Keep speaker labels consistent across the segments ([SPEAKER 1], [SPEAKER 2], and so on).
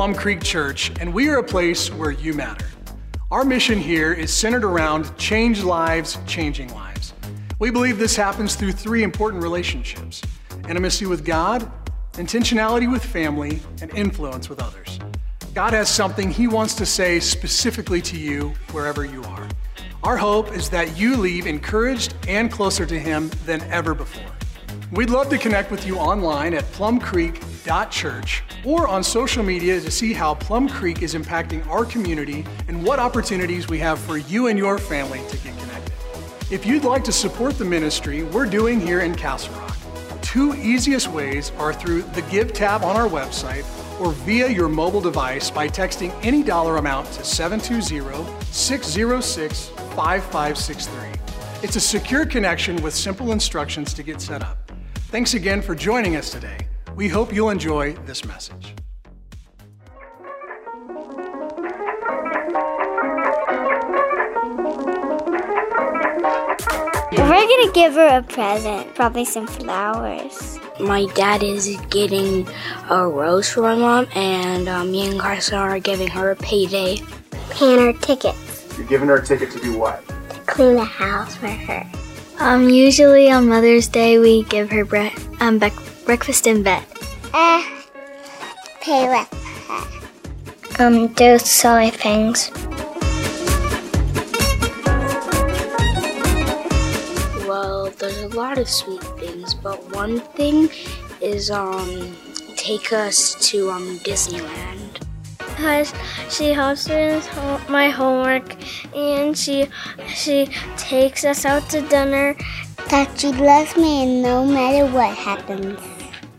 [SPEAKER 1] Plum Creek Church, and we are a place where you matter. Our mission here is centered around change lives, changing lives. We believe this happens through three important relationships intimacy with God, intentionality with family, and influence with others. God has something He wants to say specifically to you wherever you are. Our hope is that you leave encouraged and closer to Him than ever before. We'd love to connect with you online at plumcreek.church or on social media to see how Plum Creek is impacting our community and what opportunities we have for you and your family to get connected. If you'd like to support the ministry we're doing here in Castle Rock, two easiest ways are through the Give tab on our website or via your mobile device by texting any dollar amount to 720 606 5563. It's a secure connection with simple instructions to get set up. Thanks again for joining us today. We hope you'll enjoy this message.
[SPEAKER 2] We're gonna give her a present, probably some flowers.
[SPEAKER 3] My dad is getting a rose for my mom, and uh, me and Carson are giving her a payday.
[SPEAKER 2] Paying her tickets
[SPEAKER 4] You're giving her a ticket to do what?
[SPEAKER 2] to clean the house for her.
[SPEAKER 5] Um, usually on Mother's Day, we give her bre- um, bec- breakfast in bed.
[SPEAKER 2] Uh, pay with her. Um, do silly things.
[SPEAKER 3] Well, there's a lot of sweet things, but one thing is um take us to um Disneyland.
[SPEAKER 5] Because she helps me with my homework, and she she takes us out to dinner.
[SPEAKER 2] That she loves me no matter what happens.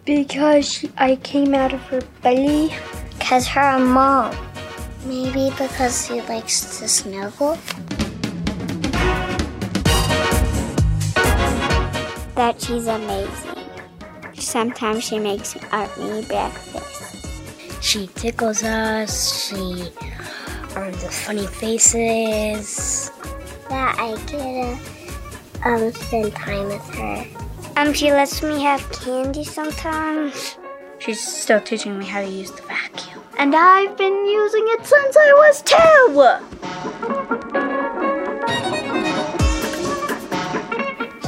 [SPEAKER 5] Because she, I came out of her belly.
[SPEAKER 2] Cause her mom. Maybe because she likes to snuggle. That she's amazing. Sometimes she makes our- uh, me breakfast.
[SPEAKER 3] She tickles us. She um the funny faces.
[SPEAKER 2] That I get to um, spend time with her. Um, she lets me have candy sometimes.
[SPEAKER 3] She's still teaching me how to use the vacuum.
[SPEAKER 5] And I've been using it since I was two.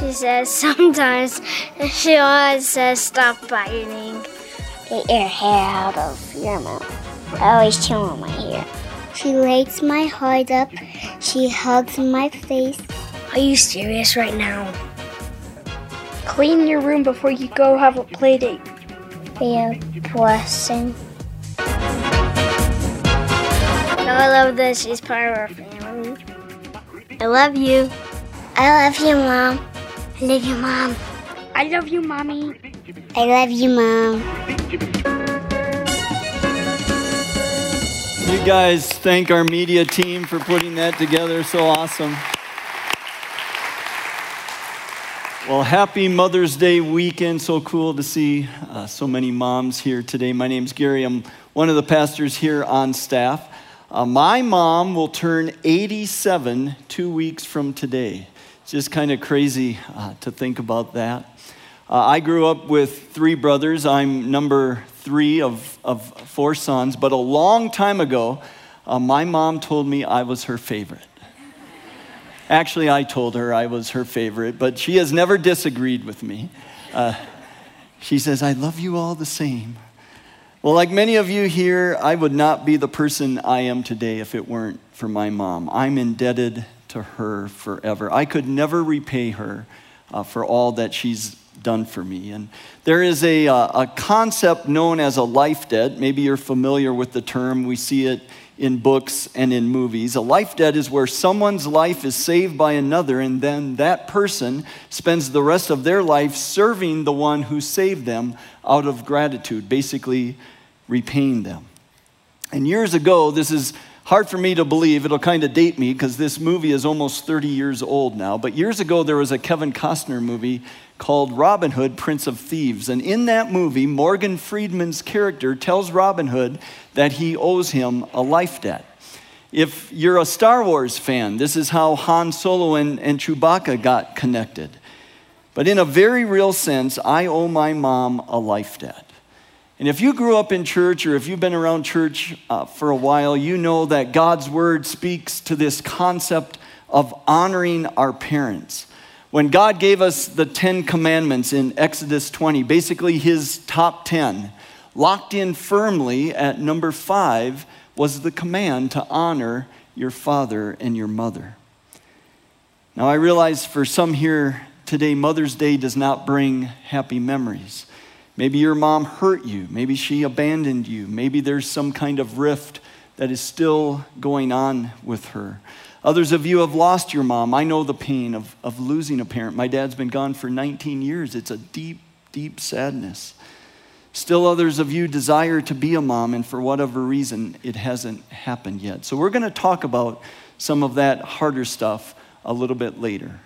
[SPEAKER 5] She says sometimes, she always says, stop biting.
[SPEAKER 2] Get your hair out of your mouth. I always chew on my hair. She lays my heart up. She hugs my face.
[SPEAKER 3] Are you serious right now?
[SPEAKER 5] Clean your room before you go have a play date.
[SPEAKER 2] Be a blessing.
[SPEAKER 5] I love that she's part of our family. I love you.
[SPEAKER 2] I love you, Mom. I love you, Mom.
[SPEAKER 5] I love you, Mommy.
[SPEAKER 2] I love you, Mom.
[SPEAKER 6] You guys thank our media team for putting that together. So awesome. Well, happy Mother's Day weekend. So cool to see uh, so many moms here today. My name's Gary. I'm one of the pastors here on staff. Uh, my mom will turn 87 two weeks from today. It's just kind of crazy uh, to think about that. Uh, I grew up with three brothers. I'm number three of, of four sons, but a long time ago, uh, my mom told me I was her favorite. Actually, I told her I was her favorite, but she has never disagreed with me. Uh, she says, I love you all the same. Well, like many of you here, I would not be the person I am today if it weren't for my mom. I'm indebted to her forever. I could never repay her uh, for all that she's done for me. And there is a, uh, a concept known as a life debt. Maybe you're familiar with the term. We see it in books and in movies. A life debt is where someone's life is saved by another, and then that person spends the rest of their life serving the one who saved them out of gratitude, basically repaying them. And years ago, this is hard for me to believe, it'll kind of date me because this movie is almost 30 years old now. But years ago, there was a Kevin Costner movie called Robin Hood, Prince of Thieves. And in that movie, Morgan Freeman's character tells Robin Hood that he owes him a life debt. If you're a Star Wars fan, this is how Han Solo and, and Chewbacca got connected. But in a very real sense, I owe my mom a life debt. And if you grew up in church or if you've been around church uh, for a while, you know that God's word speaks to this concept of honoring our parents. When God gave us the Ten Commandments in Exodus 20, basically his top 10, locked in firmly at number five was the command to honor your father and your mother. Now, I realize for some here today, Mother's Day does not bring happy memories. Maybe your mom hurt you. Maybe she abandoned you. Maybe there's some kind of rift that is still going on with her. Others of you have lost your mom. I know the pain of, of losing a parent. My dad's been gone for 19 years. It's a deep, deep sadness. Still, others of you desire to be a mom, and for whatever reason, it hasn't happened yet. So, we're going to talk about some of that harder stuff a little bit later.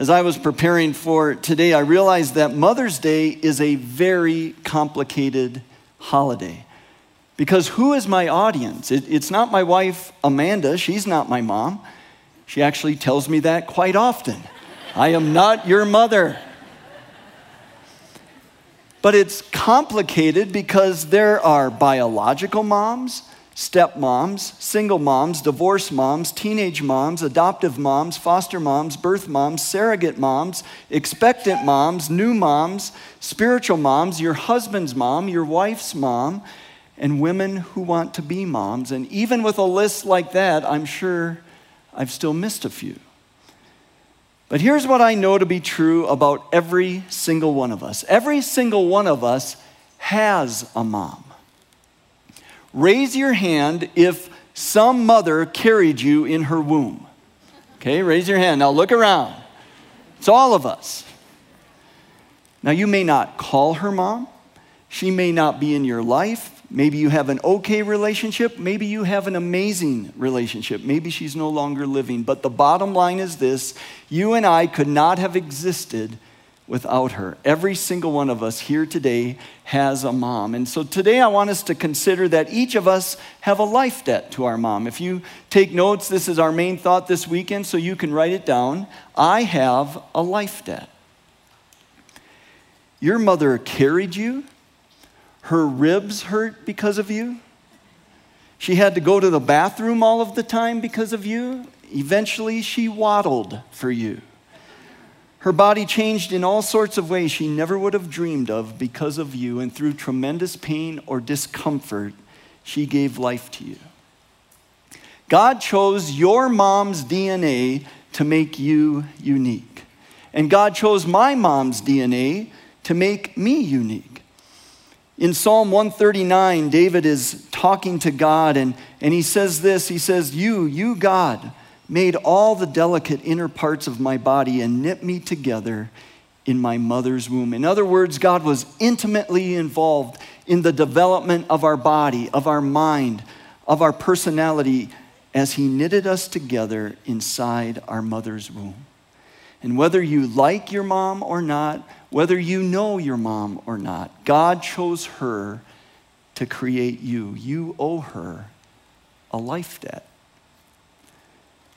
[SPEAKER 6] As I was preparing for today, I realized that Mother's Day is a very complicated holiday. Because who is my audience? It, it's not my wife, Amanda. She's not my mom. She actually tells me that quite often. I am not your mother. But it's complicated because there are biological moms, stepmoms, single moms, divorce moms, teenage moms, adoptive moms, foster moms, birth moms, surrogate moms, expectant moms, new moms, spiritual moms, your husband's mom, your wife's mom, and women who want to be moms. And even with a list like that, I'm sure I've still missed a few. But here's what I know to be true about every single one of us every single one of us has a mom. Raise your hand if some mother carried you in her womb. Okay, raise your hand. Now look around. It's all of us. Now, you may not call her mom, she may not be in your life. Maybe you have an okay relationship. Maybe you have an amazing relationship. Maybe she's no longer living. But the bottom line is this you and I could not have existed without her. Every single one of us here today has a mom. And so today I want us to consider that each of us have a life debt to our mom. If you take notes, this is our main thought this weekend, so you can write it down. I have a life debt. Your mother carried you, her ribs hurt because of you. She had to go to the bathroom all of the time because of you. Eventually, she waddled for you. Her body changed in all sorts of ways she never would have dreamed of because of you, and through tremendous pain or discomfort, she gave life to you. God chose your mom's DNA to make you unique. And God chose my mom's DNA to make me unique. In Psalm 139, David is talking to God, and, and he says this He says, You, you, God, made all the delicate inner parts of my body and knit me together in my mother's womb. In other words, God was intimately involved in the development of our body, of our mind, of our personality as He knitted us together inside our mother's womb. And whether you like your mom or not, whether you know your mom or not, God chose her to create you. You owe her a life debt.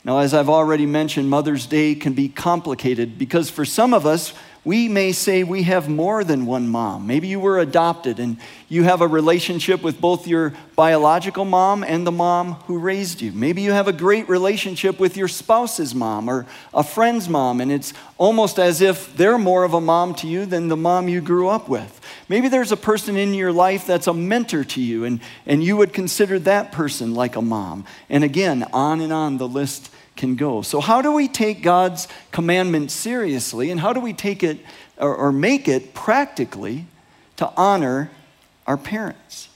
[SPEAKER 6] Now, as I've already mentioned, Mother's Day can be complicated because for some of us, we may say we have more than one mom. Maybe you were adopted and you have a relationship with both your biological mom and the mom who raised you. Maybe you have a great relationship with your spouse's mom or a friend's mom, and it's almost as if they're more of a mom to you than the mom you grew up with. Maybe there's a person in your life that's a mentor to you, and, and you would consider that person like a mom. And again, on and on the list can go. So, how do we take God's commandment seriously and how do we take it or, or make it practically to honor our parents?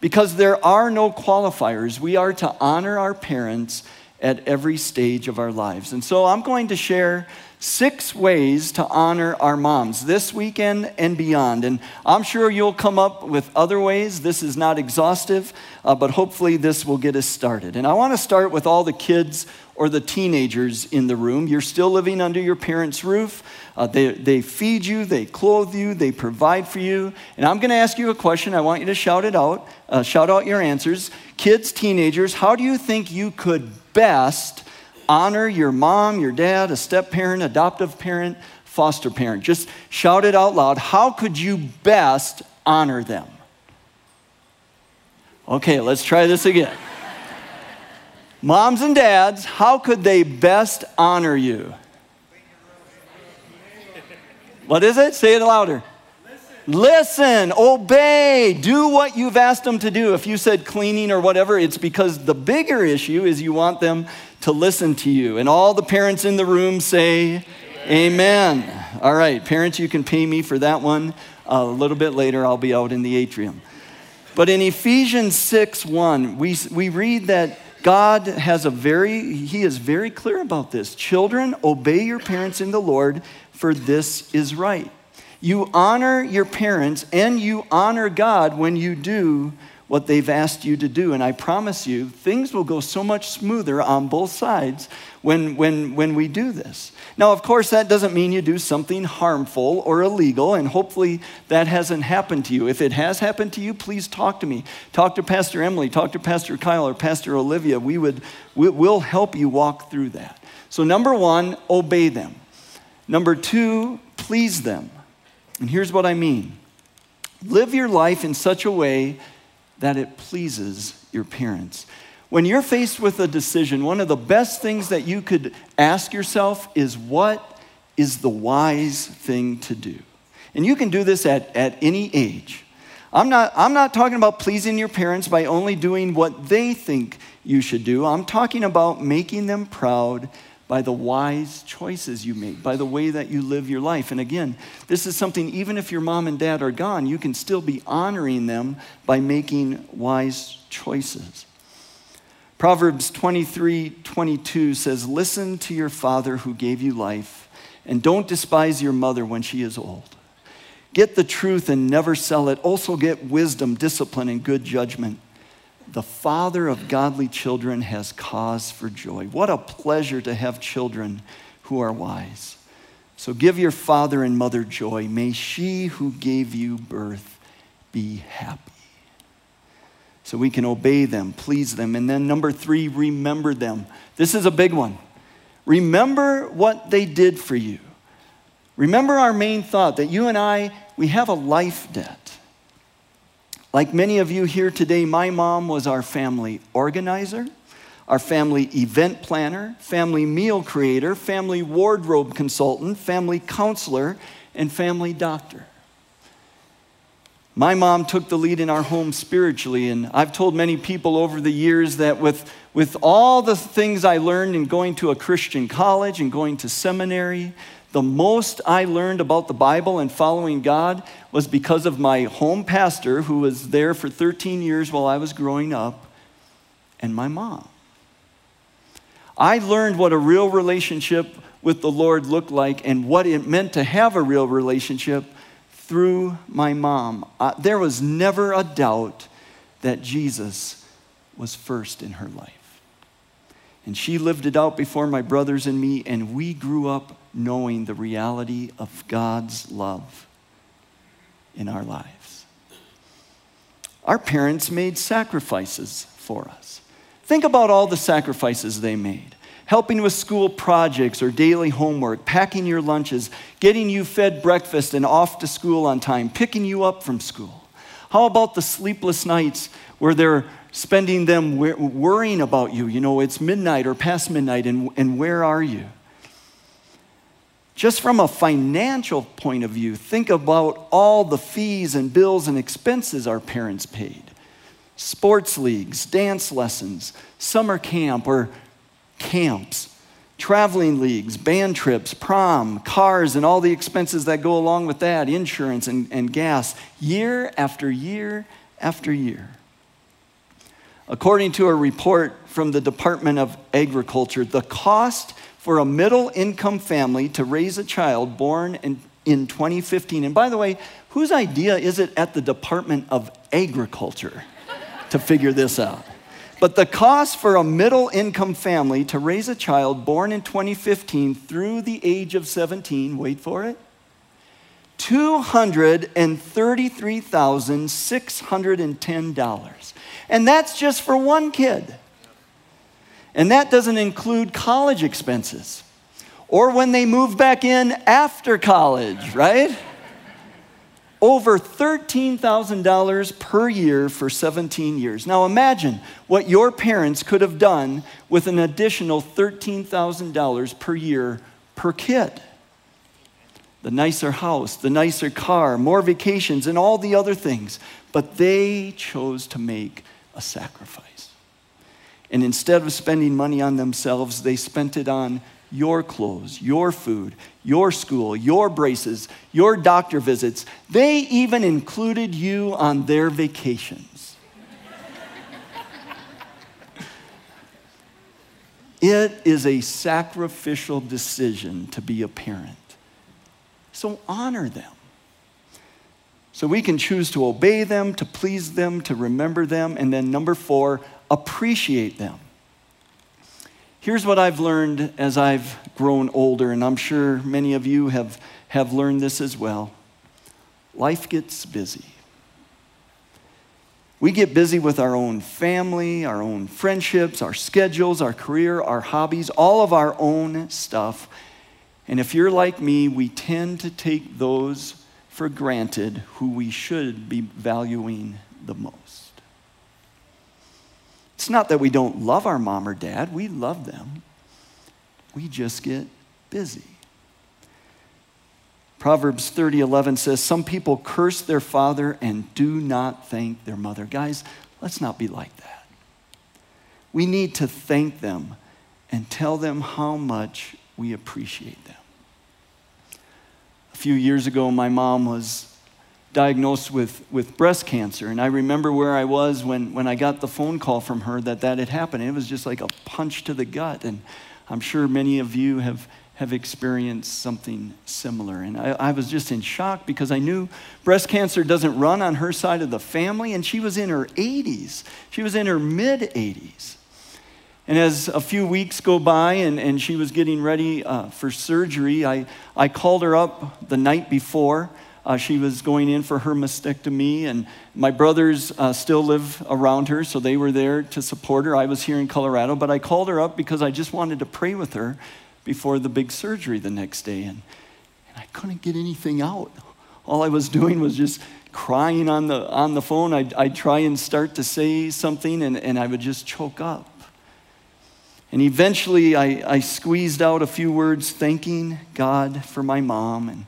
[SPEAKER 6] Because there are no qualifiers. We are to honor our parents at every stage of our lives. And so, I'm going to share six ways to honor our moms this weekend and beyond. And I'm sure you'll come up with other ways. This is not exhaustive, uh, but hopefully this will get us started. And I want to start with all the kids or the teenagers in the room. You're still living under your parents' roof. Uh, they, they feed you, they clothe you, they provide for you. And I'm going to ask you a question. I want you to shout it out, uh, shout out your answers. Kids, teenagers, how do you think you could best honor your mom, your dad, a step parent, adoptive parent, foster parent. Just shout it out loud. How could you best honor them? Okay, let's try this again. Moms and dads, how could they best honor you? What is it? Say it louder. Listen, obey, do what you've asked them to do. If you said cleaning or whatever, it's because the bigger issue is you want them to listen to you. And all the parents in the room say, Amen. Amen. All right, parents, you can pay me for that one. a little bit later, I'll be out in the atrium. But in Ephesians 6 1, we, we read that God has a very, He is very clear about this. Children, obey your parents in the Lord, for this is right. You honor your parents and you honor God when you do what they've asked you to do. And I promise you, things will go so much smoother on both sides when, when, when we do this. Now, of course, that doesn't mean you do something harmful or illegal, and hopefully that hasn't happened to you. If it has happened to you, please talk to me. Talk to Pastor Emily, talk to Pastor Kyle or Pastor Olivia. We would, we'll help you walk through that. So, number one, obey them. Number two, please them. And here's what I mean live your life in such a way that it pleases your parents. When you're faced with a decision, one of the best things that you could ask yourself is what is the wise thing to do? And you can do this at, at any age. I'm not, I'm not talking about pleasing your parents by only doing what they think you should do. I'm talking about making them proud by the wise choices you make, by the way that you live your life. And again, this is something, even if your mom and dad are gone, you can still be honoring them by making wise choices. Proverbs 23 22 says, Listen to your father who gave you life, and don't despise your mother when she is old. Get the truth and never sell it. Also, get wisdom, discipline, and good judgment the father of godly children has cause for joy. What a pleasure to have children who are wise. So give your father and mother joy. May she who gave you birth be happy. So we can obey them, please them. And then number three, remember them. This is a big one. Remember what they did for you. Remember our main thought that you and I, we have a life debt. Like many of you here today, my mom was our family organizer, our family event planner, family meal creator, family wardrobe consultant, family counselor, and family doctor. My mom took the lead in our home spiritually, and I've told many people over the years that with, with all the things I learned in going to a Christian college and going to seminary, the most I learned about the Bible and following God was because of my home pastor, who was there for 13 years while I was growing up, and my mom. I learned what a real relationship with the Lord looked like and what it meant to have a real relationship through my mom. Uh, there was never a doubt that Jesus was first in her life. And she lived it out before my brothers and me, and we grew up knowing the reality of God's love in our lives. Our parents made sacrifices for us. Think about all the sacrifices they made helping with school projects or daily homework, packing your lunches, getting you fed breakfast and off to school on time, picking you up from school. How about the sleepless nights where they're spending them worrying about you? You know, it's midnight or past midnight, and, and where are you? Just from a financial point of view, think about all the fees and bills and expenses our parents paid sports leagues, dance lessons, summer camp or camps, traveling leagues, band trips, prom, cars, and all the expenses that go along with that, insurance and, and gas, year after year after year. According to a report from the Department of Agriculture, the cost for a middle income family to raise a child born in, in 2015. And by the way, whose idea is it at the Department of Agriculture to figure this out? But the cost for a middle income family to raise a child born in 2015 through the age of 17, wait for it, $233,610. And that's just for one kid. And that doesn't include college expenses or when they move back in after college, right? over $13,000 per year for 17 years. Now imagine what your parents could have done with an additional $13,000 per year per kid. The nicer house, the nicer car, more vacations, and all the other things. But they chose to make a sacrifice. And instead of spending money on themselves, they spent it on your clothes, your food, your school, your braces, your doctor visits. They even included you on their vacations. it is a sacrificial decision to be a parent. So honor them. So we can choose to obey them, to please them, to remember them, and then number four, appreciate them. Here's what I've learned as I've grown older, and I'm sure many of you have, have learned this as well. Life gets busy. We get busy with our own family, our own friendships, our schedules, our career, our hobbies, all of our own stuff. And if you're like me, we tend to take those for granted who we should be valuing the most. It's not that we don't love our mom or dad, we love them. We just get busy. Proverbs 30:11 says some people curse their father and do not thank their mother. Guys, let's not be like that. We need to thank them and tell them how much we appreciate them. Few years ago my mom was diagnosed with, with breast cancer. And I remember where I was when, when I got the phone call from her that that had happened. It was just like a punch to the gut. And I'm sure many of you have, have experienced something similar. And I, I was just in shock because I knew breast cancer doesn't run on her side of the family. And she was in her 80s, she was in her mid 80s. And as a few weeks go by and, and she was getting ready uh, for surgery, I, I called her up the night before uh, she was going in for her mastectomy, and my brothers uh, still live around her, so they were there to support her. I was here in Colorado, but I called her up because I just wanted to pray with her before the big surgery the next day, and, and I couldn't get anything out. All I was doing was just crying on the, on the phone. I'd, I'd try and start to say something, and, and I would just choke up. And eventually, I, I squeezed out a few words thanking God for my mom and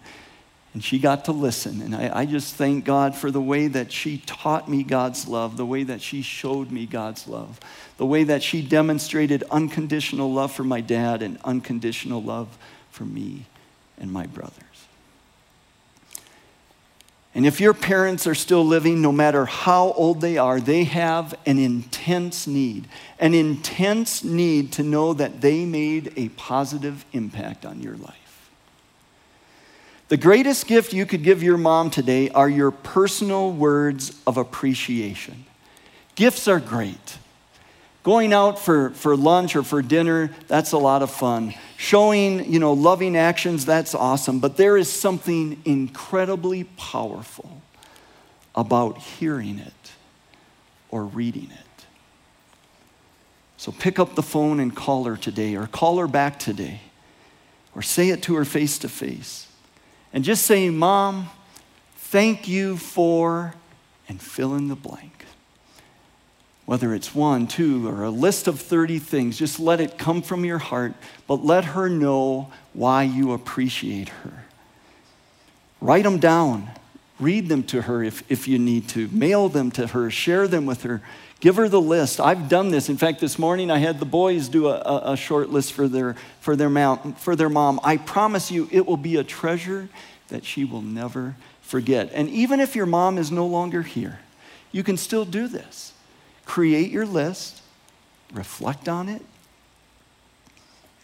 [SPEAKER 6] and she got to listen. And I, I, just thank God for the way that she taught me God's love, the way that she showed me God's love, the way that she demonstrated unconditional love for my dad and unconditional love for me and my brothers. And if your parents are still living, no matter how old they are, they have an intense need, an intense need to know that they made a positive impact on your life. The greatest gift you could give your mom today are your personal words of appreciation. Gifts are great. Going out for, for lunch or for dinner, that's a lot of fun. Showing, you know, loving actions, that's awesome. But there is something incredibly powerful about hearing it or reading it. So pick up the phone and call her today, or call her back today, or say it to her face to face and just saying, Mom, thank you for, and fill in the blank. Whether it's one, two, or a list of 30 things, just let it come from your heart, but let her know why you appreciate her. Write them down. Read them to her if, if you need to. Mail them to her. Share them with her. Give her the list. I've done this. In fact, this morning I had the boys do a, a, a short list for their, for, their for their mom. I promise you, it will be a treasure that she will never forget. And even if your mom is no longer here, you can still do this. Create your list, reflect on it,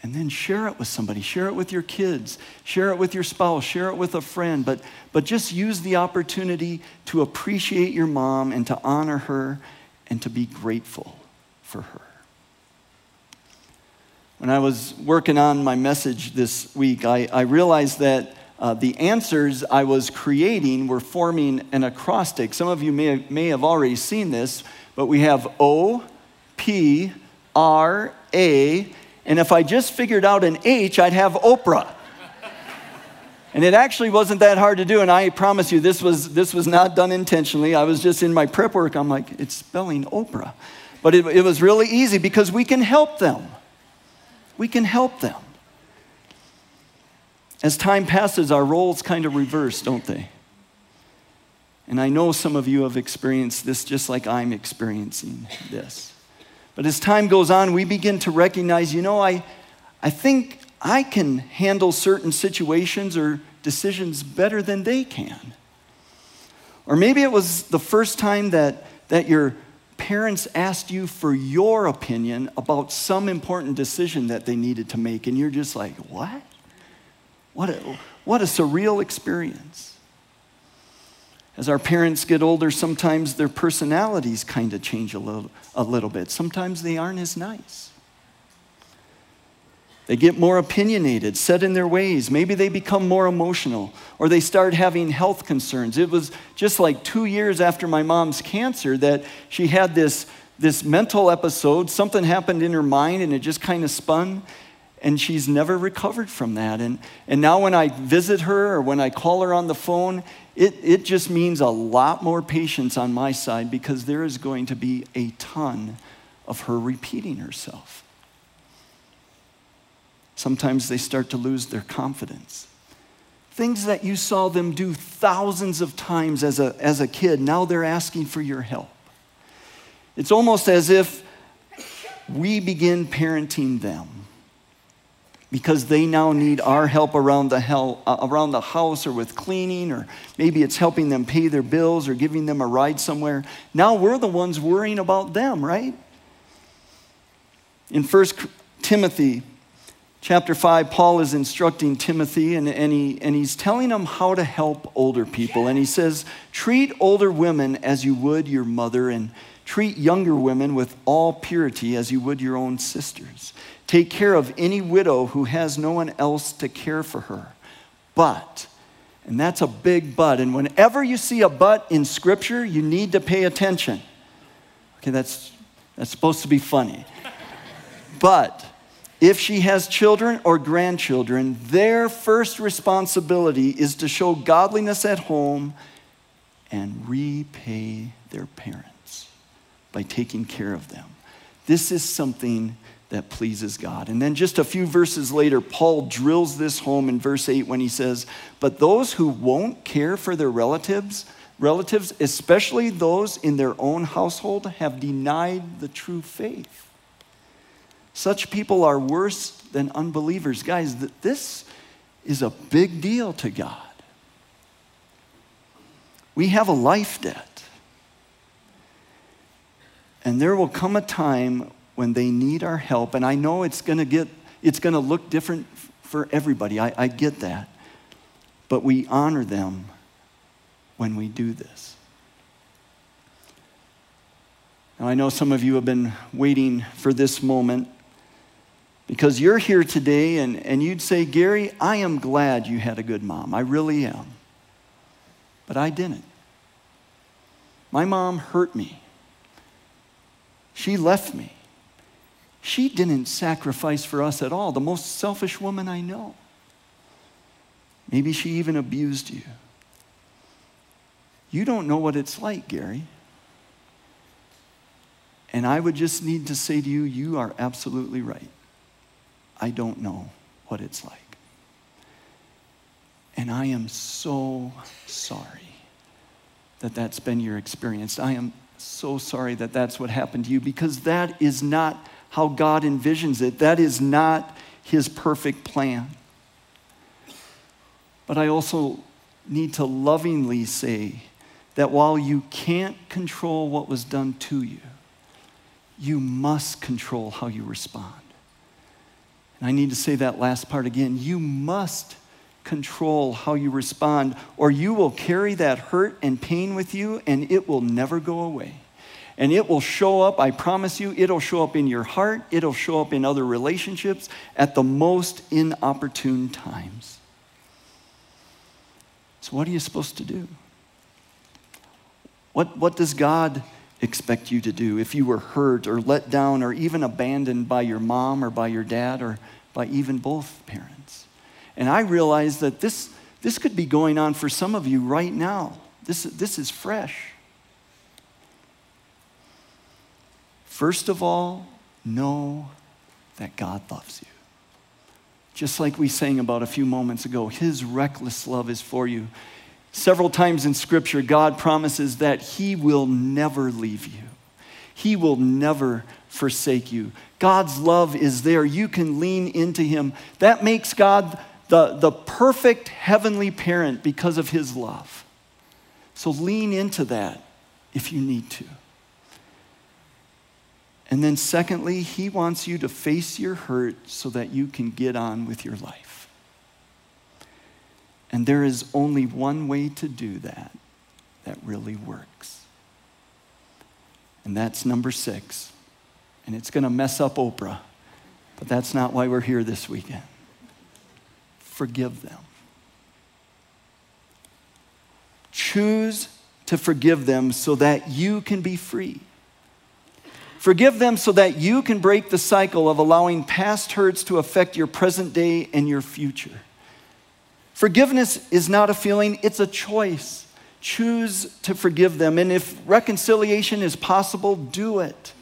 [SPEAKER 6] and then share it with somebody. Share it with your kids, share it with your spouse, share it with a friend. But, but just use the opportunity to appreciate your mom and to honor her and to be grateful for her. When I was working on my message this week, I, I realized that uh, the answers I was creating were forming an acrostic. Some of you may may have already seen this, but we have O, P, R, A, and if I just figured out an H, I'd have Oprah. And it actually wasn't that hard to do, and I promise you, this was, this was not done intentionally. I was just in my prep work, I'm like, it's spelling Oprah. But it, it was really easy because we can help them. We can help them. As time passes, our roles kind of reverse, don't they? And I know some of you have experienced this just like I'm experiencing this. But as time goes on, we begin to recognize, you know, I, I think I can handle certain situations or decisions better than they can. Or maybe it was the first time that, that your parents asked you for your opinion about some important decision that they needed to make, and you're just like, what? What a, what a surreal experience. As our parents get older, sometimes their personalities kind of change a little, a little bit. Sometimes they aren't as nice. They get more opinionated, set in their ways. Maybe they become more emotional or they start having health concerns. It was just like two years after my mom's cancer that she had this, this mental episode. Something happened in her mind and it just kind of spun. And she's never recovered from that. And, and now, when I visit her or when I call her on the phone, it, it just means a lot more patience on my side because there is going to be a ton of her repeating herself. Sometimes they start to lose their confidence. Things that you saw them do thousands of times as a, as a kid, now they're asking for your help. It's almost as if we begin parenting them because they now need our help around the, hell, uh, around the house or with cleaning, or maybe it's helping them pay their bills or giving them a ride somewhere. Now we're the ones worrying about them, right? In 1 Timothy chapter 5, Paul is instructing Timothy and, and, he, and he's telling him how to help older people. And he says, Treat older women as you would your mother, and treat younger women with all purity as you would your own sisters. Take care of any widow who has no one else to care for her. But, and that's a big but, and whenever you see a but in Scripture, you need to pay attention. Okay, that's, that's supposed to be funny. But, if she has children or grandchildren, their first responsibility is to show godliness at home and repay their parents by taking care of them. This is something that pleases God. And then just a few verses later, Paul drills this home in verse 8 when he says, But those who won't care for their relatives, relatives, especially those in their own household, have denied the true faith. Such people are worse than unbelievers. Guys, this is a big deal to God. We have a life debt. And there will come a time when they need our help. And I know it's going to get, it's going to look different for everybody. I, I get that. But we honor them when we do this. Now, I know some of you have been waiting for this moment because you're here today and, and you'd say, Gary, I am glad you had a good mom. I really am. But I didn't. My mom hurt me. She left me. She didn't sacrifice for us at all, the most selfish woman I know. Maybe she even abused you. You don't know what it's like, Gary. And I would just need to say to you, you are absolutely right. I don't know what it's like. And I am so sorry that that's been your experience. I am so sorry that that's what happened to you because that is not how God envisions it. That is not his perfect plan. But I also need to lovingly say that while you can't control what was done to you, you must control how you respond. And I need to say that last part again. You must control how you respond, or you will carry that hurt and pain with you, and it will never go away. And it will show up, I promise you, it'll show up in your heart, it'll show up in other relationships at the most inopportune times. So, what are you supposed to do? What, what does God expect you to do if you were hurt or let down or even abandoned by your mom or by your dad or by even both parents. And I realize that this, This could be going on for some of you right now. This, this is fresh. First of all, know that God loves you. Just like we sang about a few moments ago, His reckless love is for you. Several times in Scripture, God promises that He will never leave you, He will never forsake you. God's love is there. You can lean into Him. That makes God the, the perfect heavenly parent because of His love. So lean into that if you need to. And then, secondly, He wants you to face your hurt so that you can get on with your life. And there is only one way to do that that really works. And that's number six. And it's going to mess up Oprah, but that's not why we're here this weekend. Forgive them. Choose to forgive them so that you can be free. Forgive them so that you can break the cycle of allowing past hurts to affect your present day and your future. Forgiveness is not a feeling, it's a choice. Choose to forgive them. And if reconciliation is possible, do it.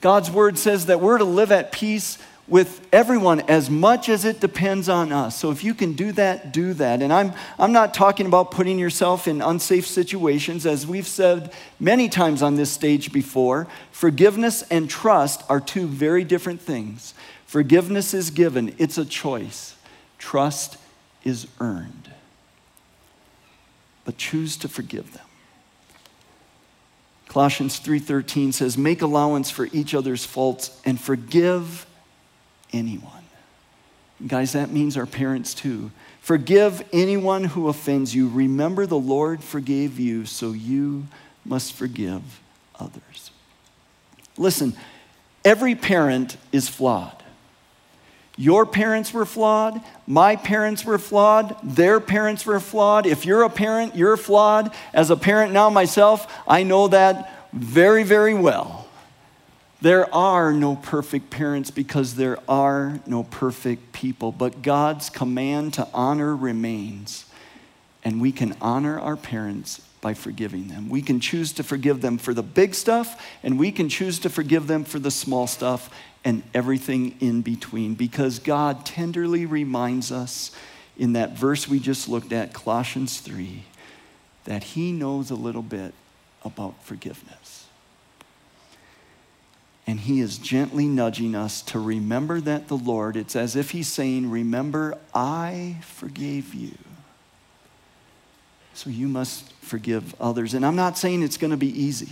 [SPEAKER 6] God's word says that we're to live at peace with everyone as much as it depends on us. So if you can do that, do that. And I'm, I'm not talking about putting yourself in unsafe situations. As we've said many times on this stage before, forgiveness and trust are two very different things. Forgiveness is given, it's a choice. Trust is earned. But choose to forgive them. Colossians 3:13 says, "Make allowance for each other's faults and forgive anyone. guys, that means our parents too. Forgive anyone who offends you. Remember, the Lord forgave you, so you must forgive others. Listen, every parent is flawed. Your parents were flawed. My parents were flawed. Their parents were flawed. If you're a parent, you're flawed. As a parent now myself, I know that very, very well. There are no perfect parents because there are no perfect people, but God's command to honor remains. And we can honor our parents by forgiving them. We can choose to forgive them for the big stuff, and we can choose to forgive them for the small stuff and everything in between because God tenderly reminds us in that verse we just looked at, Colossians 3, that He knows a little bit about forgiveness. And he is gently nudging us to remember that the Lord, it's as if he's saying, Remember, I forgave you. So you must forgive others. And I'm not saying it's going to be easy.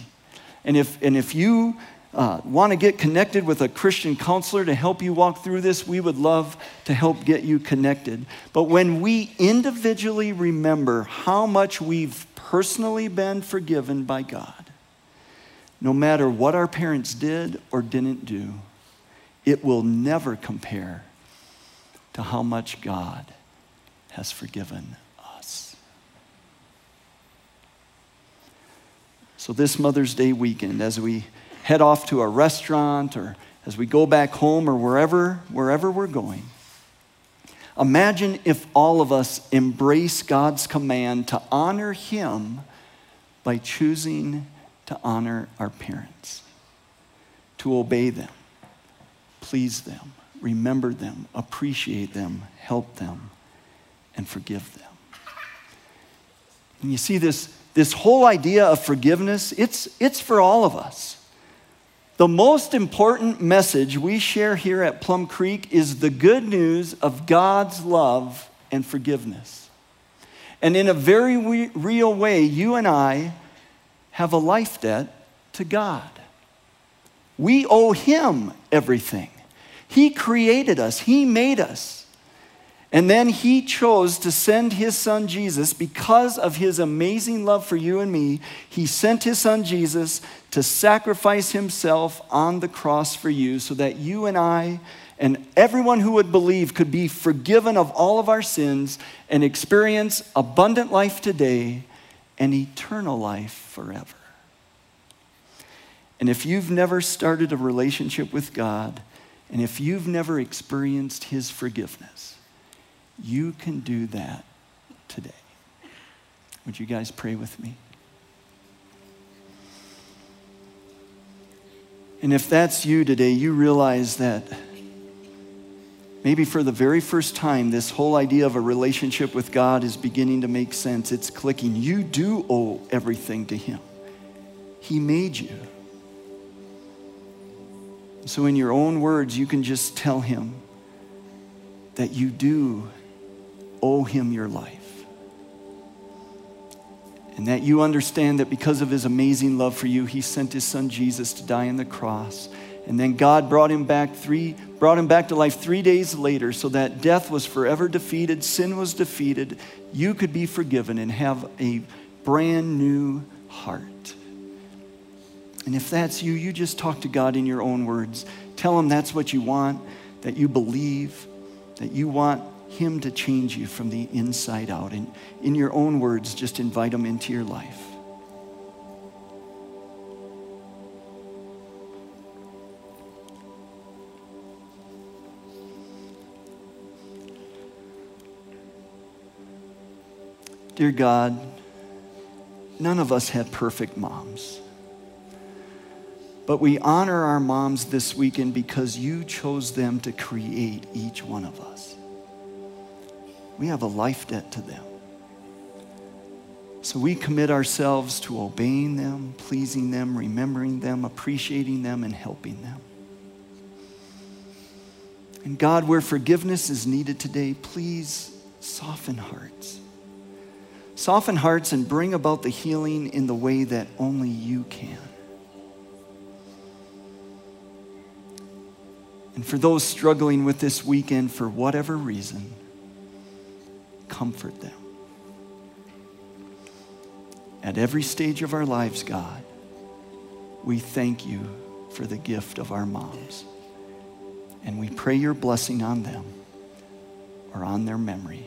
[SPEAKER 6] And if, and if you uh, want to get connected with a Christian counselor to help you walk through this, we would love to help get you connected. But when we individually remember how much we've personally been forgiven by God, no matter what our parents did or didn't do, it will never compare to how much God has forgiven us. So, this Mother's Day weekend, as we head off to a restaurant or as we go back home or wherever, wherever we're going, imagine if all of us embrace God's command to honor Him by choosing to honor our parents, to obey them, please them, remember them, appreciate them, help them, and forgive them. And you see this, this whole idea of forgiveness, it's, it's for all of us. The most important message we share here at Plum Creek is the good news of God's love and forgiveness. And in a very re- real way, you and I have a life debt to God. We owe Him everything. He created us, He made us. And then He chose to send His Son Jesus because of His amazing love for you and me. He sent His Son Jesus to sacrifice Himself on the cross for you so that you and I and everyone who would believe could be forgiven of all of our sins and experience abundant life today and eternal life forever. And if you've never started a relationship with God, and if you've never experienced His forgiveness, you can do that today. Would you guys pray with me? And if that's you today, you realize that maybe for the very first time, this whole idea of a relationship with God is beginning to make sense. It's clicking. You do owe everything to Him, He made you. So, in your own words, you can just tell Him that you do owe Him your life. And that you understand that because of his amazing love for you, he sent his son Jesus to die on the cross. And then God brought him back three, brought him back to life three days later so that death was forever defeated, sin was defeated, you could be forgiven and have a brand new heart. And if that's you, you just talk to God in your own words. Tell him that's what you want, that you believe, that you want him to change you from the inside out. And in your own words, just invite Him into your life. Dear God, none of us have perfect moms. But we honor our moms this weekend because you chose them to create each one of us. We have a life debt to them. So we commit ourselves to obeying them, pleasing them, remembering them, appreciating them, and helping them. And God, where forgiveness is needed today, please soften hearts. Soften hearts and bring about the healing in the way that only you can. And for those struggling with this weekend for whatever reason, comfort them. At every stage of our lives, God, we thank you for the gift of our moms. And we pray your blessing on them or on their memory.